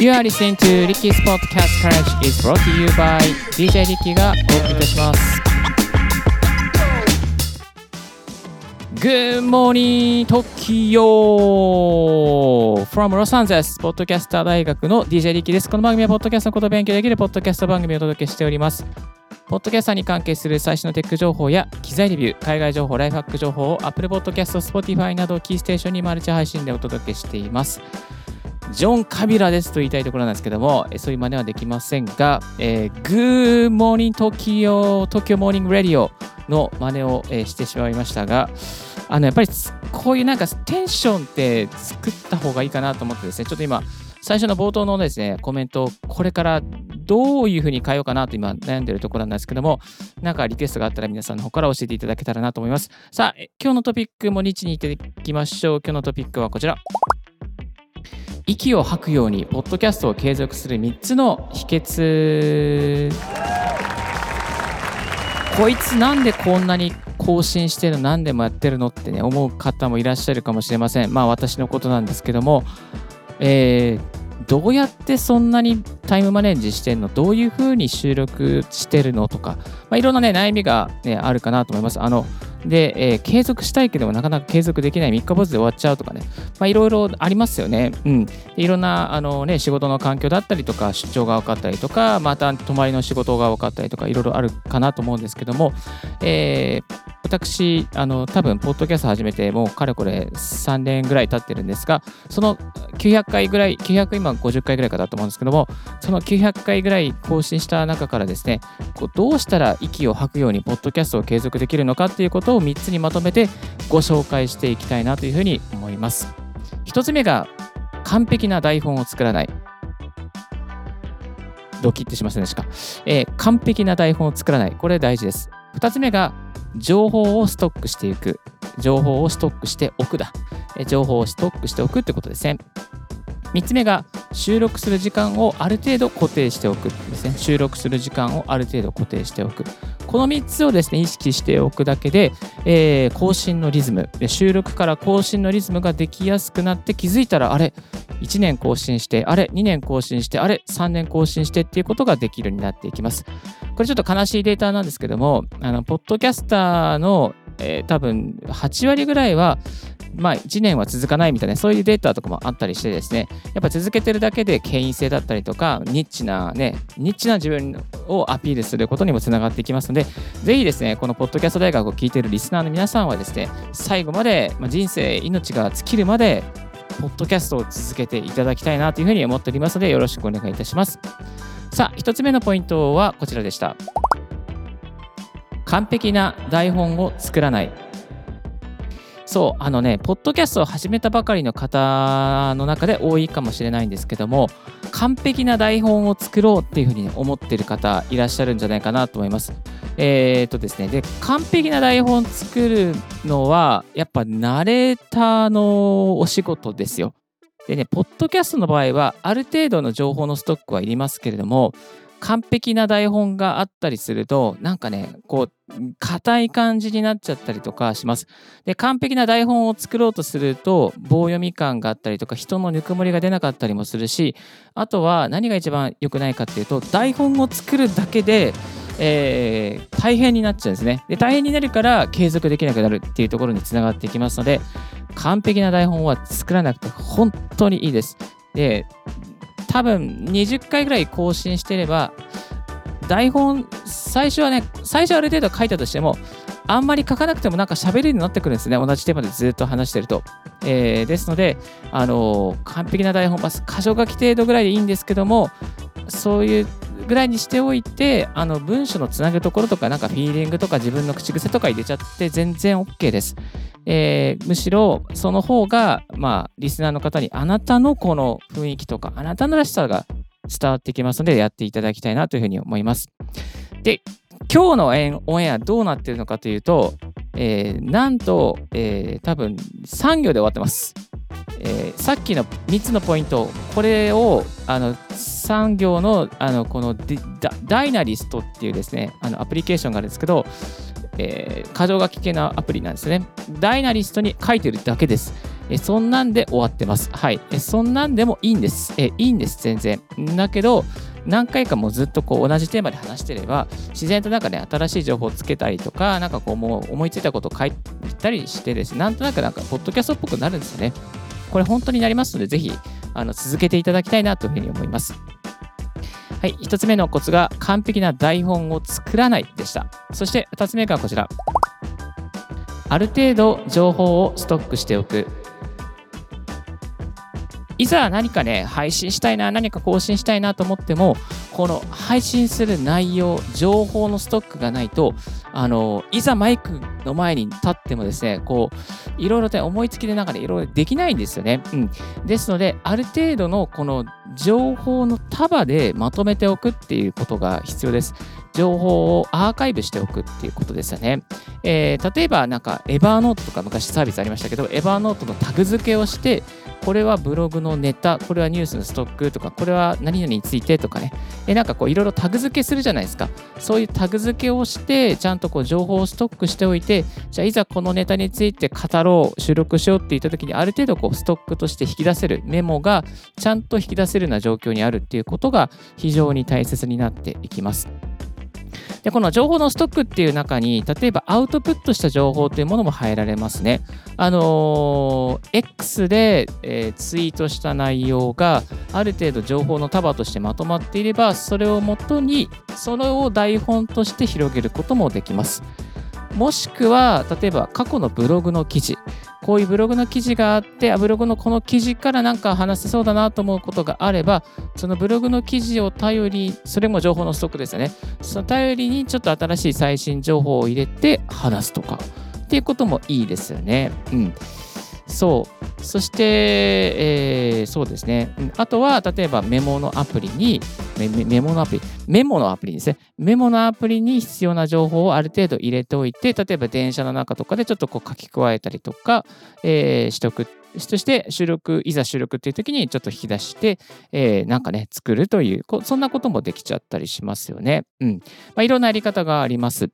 You are listening to Ricky's Podcast Courage is brought to you by DJ Ricky がお送りいたします。Good morning, Tokyo! From Los Angeles, ポッドキャスター大学の DJ リッキーです。この番組はポッドキャストのことを勉強できるポッドキャスト番組をお届けしております。ポッドキャスターに関係する最新のテック情報や機材レビュー、海外情報、ライフハック情報を Apple Podcast、Spotify などキーステーションにマルチ配信でお届けしています。ジョン・カビラですと言いたいところなんですけども、そういう真似はできませんが、えー、Good Morning Tokyo、Tokyo Morning Radio の真似を、してしまいましたが、あのやっぱりこういうなんかテンションって作った方がいいかなと思ってですね、ちょっと今、最初の冒頭のですね、コメントこれからどういうふうに変えようかなと今悩んでるところなんですけども、なんかリクエストがあったら皆さんの方から教えていただけたらなと思います。さあ、今日のトピックも日に行っていきましょう。今日のトピックはこちら。息を吐くように、ポッドキャストを継続する3つの秘訣。こいつなんでこんなに更新してるの？何でもやってるの？ってね思う方もいらっしゃるかもしれませんまあ私のことなんですけども、えーどうやってそんなにタイムマネージしてんの？どういうふうに収録してるのとか、まあ、いろんなね悩みが、ね、あるかなと思いますあので、えー継続したいけどもなかなか継続できない3日坊主で終わっちゃうとかね、まあ、いろいろありますよね。うん。いろんなあの、ね、仕事の環境だったりとか、出張が多かったりとか、また泊まりの仕事が多かったりとか、いろいろあるかなと思うんですけども、えー私、あの、多分、ポッドキャスト始めて、もうかれこれ3年ぐらい経ってるんですが、その900回ぐらい、900今50回ぐらいかだと思うんですけども、その900回ぐらい更新した中からですね、こうどうしたら息を吐くように、ポッドキャストを継続できるのかっていうことを3つにまとめてご紹介していきたいなというふうに思います。1つ目が、完璧な台本を作らない。ドキッてしませんでしたか、えー完璧な台本を作らない。これ大事です。2つ目が、情報をストックしていく。情報をストックしておくだ。情報をストックしておくってことですね。3つ目が収録する時間をある程度固定しておくですね。収録する時間をある程度固定しておく。この3つをですね、意識しておくだけで、えー更新のリズム、収録から更新のリズムができやすくなって気づいたら、あれ、1年更新して、あれ、2年更新して、あれ、3年更新してっていうことができるようになっていきます。これちょっと悲しいデータなんですけども、あの、ポッドキャスターの、えー多分8割ぐらいは、まあ、1年は続かないみたいな、そういうデータとかもあったりしてですね、やっぱ続けてるだけで権威性だったりとか、ニッチなね、ニッチな自分をアピールすることにもつながっていきますので、ぜひですね、このポッドキャスト大学を聞いているリスナーの皆さんはですね、最後まで、まあ、人生、命が尽きるまで、ポッドキャストを続けていただきたいなというふうに思っておりますので、よろしくお願いいたします。さあ、一つ目のポイントはこちらでした。完璧な台本を作らない。そう、あのね、ポッドキャストを始めたばかりの方の中で多いかもしれないんですけども、完璧な台本を作ろうっていうふうに思ってる方いらっしゃるんじゃないかなと思います。えー、とですね、で、完璧な台本作るのは、やっぱナレーターのお仕事ですよ。でね、ポッドキャストの場合は、ある程度の情報のストックはいりますけれども、完璧な台本があったりすると、なんかね、こう、硬い感じになっちゃったりとかします。で、完璧な台本を作ろうとすると、棒読み感があったりとか、人のぬくもりが出なかったりもするし、あとは何が一番良くないかっていうと、台本を作るだけで、えー大変になっちゃうんですね。で、大変になるから継続できなくなるっていうところにつながっていきますので、完璧な台本は作らなくて本当にいいです。で、多分20回ぐらい更新してれば、台本、最初はね、最初ある程度書いたとしても、あんまり書かなくてもなんか喋れるようになってくるんですね。同じテーマでずっと話してると。えーですので、あのー完璧な台本、まあ、箇所書き程度ぐらいでいいんですけども、そういうぐらいにしておいて、あの文章のつなぐところとか、なんかフィーリングとか自分の口癖とか入れちゃって全然 OK です。えーむしろその方が、まあ、リスナーの方にあなたのこの雰囲気とか、あなたのらしさが伝わってきますので、やっていただきたいなというふうに思います。で、今日のオンエアどうなってるのかというと、えーなんと、えー多分3行で終わってます。えーさっきの3つのポイント、これをあの3行のあのこのダイナリストっていうですね、あのアプリケーションがあるんですけど、えー、箇条書き系のアプリなんですね。ダイナリストに書いてるだけです。えそんなんで終わってます。はい。えそんなんでもいいんです。えいいんです、全然。だけど、何回かもずっとこう同じテーマで話してれば、自然となんかね、新しい情報をつけたりとか、なんかこうもう思いついたことを書いたりしてですね、なんとなくなんか、ポッドキャストっぽくなるんですよね。これ本当になりますので、ぜひ、あの続けていただきたいなというふうに思います。はい、1つ目のコツが完璧な台本を作らないでした。そして2つ目がこちら。ある程度情報をストックしておく。いざ何かね、配信したいな、何か更新したいなと思っても、この配信する内容、情報のストックがないと、あの、いざマイクの前に立ってもですね、こう、いろいろと思いつきで中でいろいろできないんですよね。うん。ですので、ある程度のこの情報の束でまとめておくっていうことが必要です。情報をアーカイブしておくっていうことですよね。えー、例えば、なんか、エバーノートとか昔サービスありましたけど、エバーノートのタグ付けをして、これはブログのネタ、これはニュースのストックとか、これは何々についてとかね、えなんかこういろいろタグ付けするじゃないですか。そういうタグ付けをして、ちゃんとこう情報をストックしておいて、じゃあいざこのネタについて語ろう、収録しようって言った時に、ある程度こうストックとして引き出せるメモがちゃんと引き出せるような状況にあるっていうことが非常に大切になっていきます。で、この情報のストックっていう中に、例えばアウトプットした情報というものも入られますね。あのー、X で、えー、ツイートした内容がある程度情報の束としてまとまっていれば、それをもとに、それを台本として広げることもできます。もしくは、例えば過去のブログの記事、こういうブログの記事があって、ブログのこの記事からなんか話せそうだなと思うことがあれば、そのブログの記事を頼り、それも情報のストックですよね。その頼りにちょっと新しい最新情報を入れて話すとか、っていうこともいいですよね。うん。そう。そして、えー、そうですね。あとは、例えばメモのアプリにメ、モのアプリ、メモのアプリですね。メモのアプリに必要な情報をある程度入れておいて、例えば電車の中とかでちょっとこう書き加えたりとか、えー、しておく。そして収録、いざ収録っていう時にちょっと引き出して、えー、なんかね、作るという、そんなこともできちゃったりしますよね。うん。まあ、いろんなやり方があります。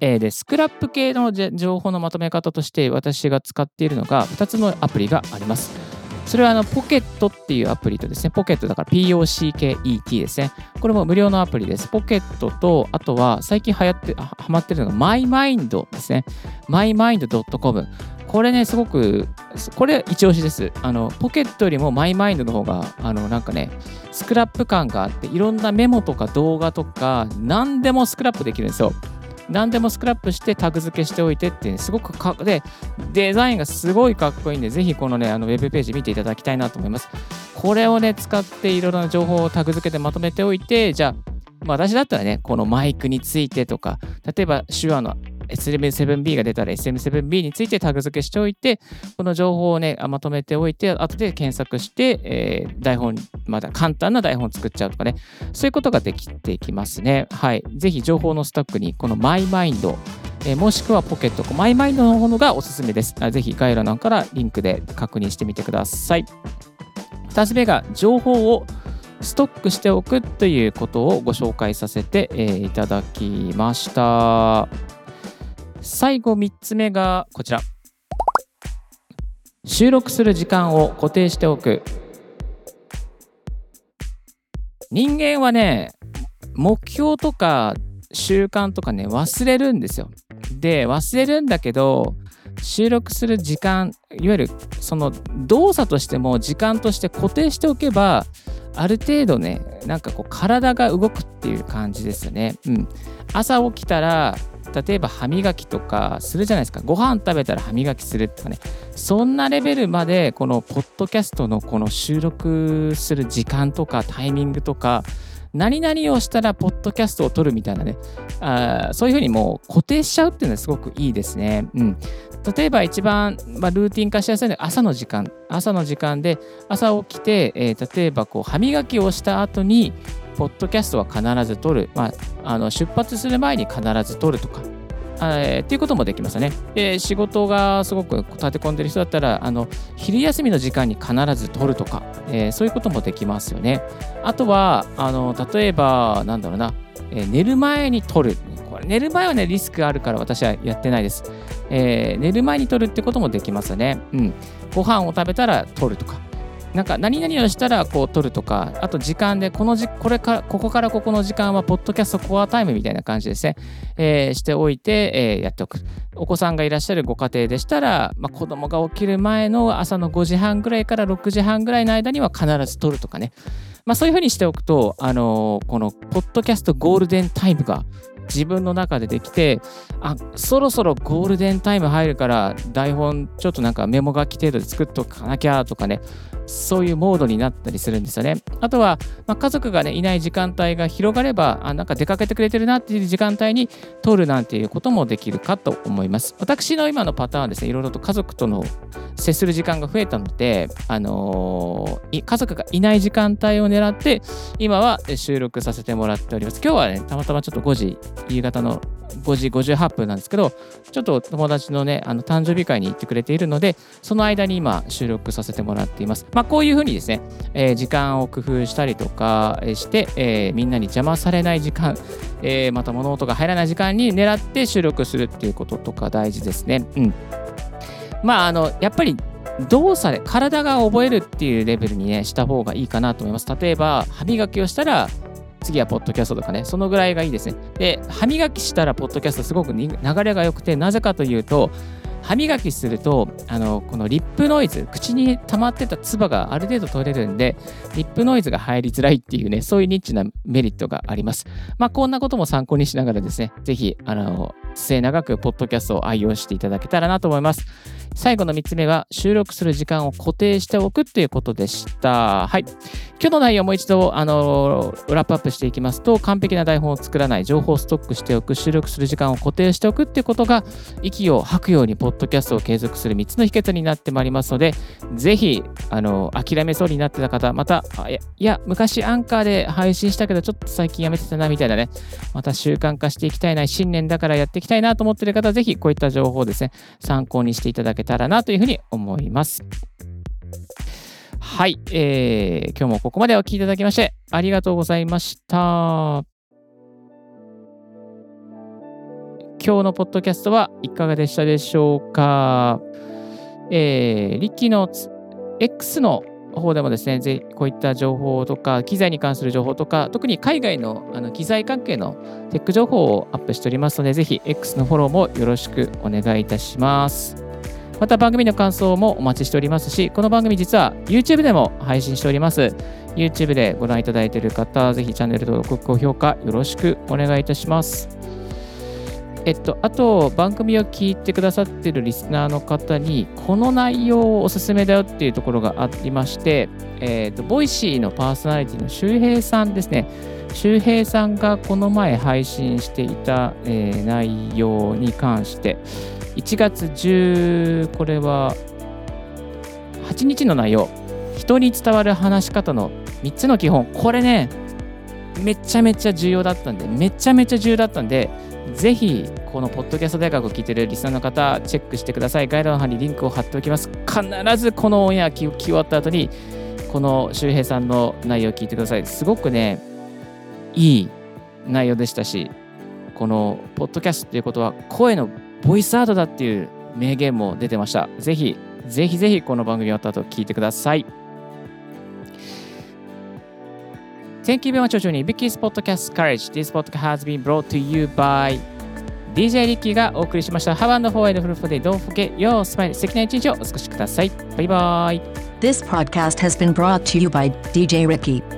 えー、で、スクラップ系の情報のまとめ方として私が使っているのが2つのアプリがあります。それはあのポケットっていうアプリとですね、ポケットだから POCKET ですね。これも無料のアプリです。ポケットと、あとは最近流行って、ハマってるのが MyMind ですね。mymind.com。これね、すごく、これ一押しです。あの、ポケットよりも MyMind の方が、あの、なんかね、スクラップ感があって、いろんなメモとか動画とか、何でもスクラップできるんですよ。何でもスクラップしてタグ付けしておいてって、すごくかで、デザインがすごいかっこいいんで、ぜひこのね、あのウェブページ見ていただきたいなと思います。これをね、使っていろいろな情報をタグ付けてまとめておいて、じゃあ、まあ、私だったらね、このマイクについてとか、例えば手話の SM7B が出たら SM7B についてタグ付けしておいて、この情報をね、まとめておいて、後で検索して、えー、台本、まだ簡単な台本作っちゃうとかね、そういうことができていきますね。はい。ぜひ情報のスタックに、この MyMind、えー、もしくはポケット、MyMind のものがおすすめです。ぜひ概要欄からリンクで確認してみてください。2つ目が、情報をストックしておくということをご紹介させて、いただきました。最後3つ目がこちら。収録する時間を固定しておく。人間はね、目標とか習慣とかね、忘れるんですよ。で、忘れるんだけど、収録する時間、いわゆるその動作としても時間として固定しておけば、ある程度ね、なんかこう体が動くっていう感じですよね。うん。朝起きたら例えば歯磨きとかするじゃないですか。ご飯食べたら歯磨きするとかね。そんなレベルまでこのポッドキャストのこの収録する時間とかタイミングとか何々をしたらポッドキャストを撮るみたいなね。あそういうふうにもう固定しちゃうっていうのはすごくいいですね。うん、例えば一番、まあ、ルーティン化しやすいのは朝の時間。朝の時間で朝起きて、えー、例えばこう歯磨きをした後にポッドキャストは必ず撮る、まあ、あの出発する前に必ず撮るとか、えー、っていうこともできますね。で、仕事がすごく立て込んでる人だったら、あの昼休みの時間に必ず撮るとか、えー、そういうこともできますよね。あとは、あの例えば、なんだろうな、えー、寝る前に撮る。これ寝る前はね、リスクあるから私はやってないです。えー、寝る前に取るってこともできますよね。うん。ご飯を食べたら取るとか。なんか何々をしたらこう撮るとか、あと時間でこのじ、これかここからここの時間はポッドキャストコアタイムみたいな感じですね、えー、しておいて、えー、やっておく。お子さんがいらっしゃるご家庭でしたら、まあ、子供が起きる前の朝の5時半ぐらいから6時半ぐらいの間には必ず撮るとかね。まあ、そういうふうにしておくと、あのー、このポッドキャストゴールデンタイムが自分の中でできて、あ、そろそろゴールデンタイム入るから台本ちょっとなんかメモ書き程度で作っとかなきゃとかね、そういうモードになったりするんですよね。あとは、まあ、家族がね、いない時間帯が広がれば、あなんか出かけてくれてるなっていう時間帯に通るなんていうこともできるかと思います。私の今のパターンはですね、いろいろと家族との接する時間が増えたので、あのー、家族がいない時間帯を狙って、今は収録させてもらっております。今日はね、たまたまちょっと5時、夕方の5時58分なんですけど、ちょっと友達のね、あの誕生日会に行ってくれているので、その間に今収録させてもらっています。まあ、こういうふうにですね、えー、時間を工夫したりとかして、えー、みんなに邪魔されない時間、えー、また物音が入らない時間に狙って収録するっていうこととか大事ですね。うん。まあ、あの、やっぱり動作で体が覚えるっていうレベルにね、した方がいいかなと思います。例えば、歯磨きをしたら、次はポッドキャストとかね、そのぐらいがいいですね。で、歯磨きしたらポッドキャストすごく流れが良くて、なぜかというと、歯磨きすると、あの、このリップノイズ、口に溜まってた唾がある程度取れるんで、リップノイズが入りづらいっていうね、そういうニッチなメリットがあります。まあ、こんなことも参考にしながらですね、是非、あの、末永くポッドキャストを愛用していただけたらなと思います。最後の3つ目が収録する時間を固定しておくっていうことでした。はい。今日の内容をもう一度、あの、ラップアップしていきますと、完璧な台本を作らない、情報をストックしておく、収録する時間を固定しておくっていうことが、息を吐くように、ポッドキャストを継続する3つの秘訣になってまいりますので、ぜひ、あの、諦めそうになってた方、また、いや、昔アンカーで配信したけど、ちょっと最近やめてたな、みたいなね、また習慣化していきたいな、新年だからやっていきたいなと思ってる方、ぜひこういった情報をですね、参考にしていただけけたらなというふうに思います。はい、えー、今日もここまでお聴きいただきましてありがとうございました。今日のポッドキャストはいかがでしたでしょうか？えー、リッキーの X の方でもですね、ぜこういった情報とか、機材に関する情報とか、特に海外のあの機材関係のテック情報をアップしておりますので、ぜひ X のフォローもよろしくお願いいたします。また番組の感想もお待ちしておりますし、この番組実は YouTube でも配信しております。YouTube でご覧いただいている方、ぜひチャンネル登録、高評価よろしくお願いいたします。えっと、あと、番組を聞いてくださっているリスナーの方に、この内容をおすすめだよっていうところがありまして、えっと、ボイシーのパーソナリティの周平さんですね。周平さんがこの前配信していた、えー、内容に関して、1月10、これは8日の内容、人に伝わる話し方の3つの基本、これね、めちゃめちゃ重要だったんで、めちゃめちゃ重要だったんで、ぜひ、このポッドキャスト大学を聞いてるリスナーの方、チェックしてください。概要欄にリンクを貼っておきます。必ずこのオンエア聞き終わった後に、この周平さんの内容を聞いてください。すごくね、いい内容でしたし、このポッドキャストっていうことは声のボイスアートだっていう名言も出てました。ぜひ、ぜひぜひこの番組終わった後聞いてください。Thank you very much for joining Vicky's Podcast Courage. This podcast has been brought to you by DJ リッキーがお送りしました。Have and forward for the day. Don't forget your smile. 素敵な一日をお過ごしください。バイバイ。This podcast has been brought to you by DJ Ricky.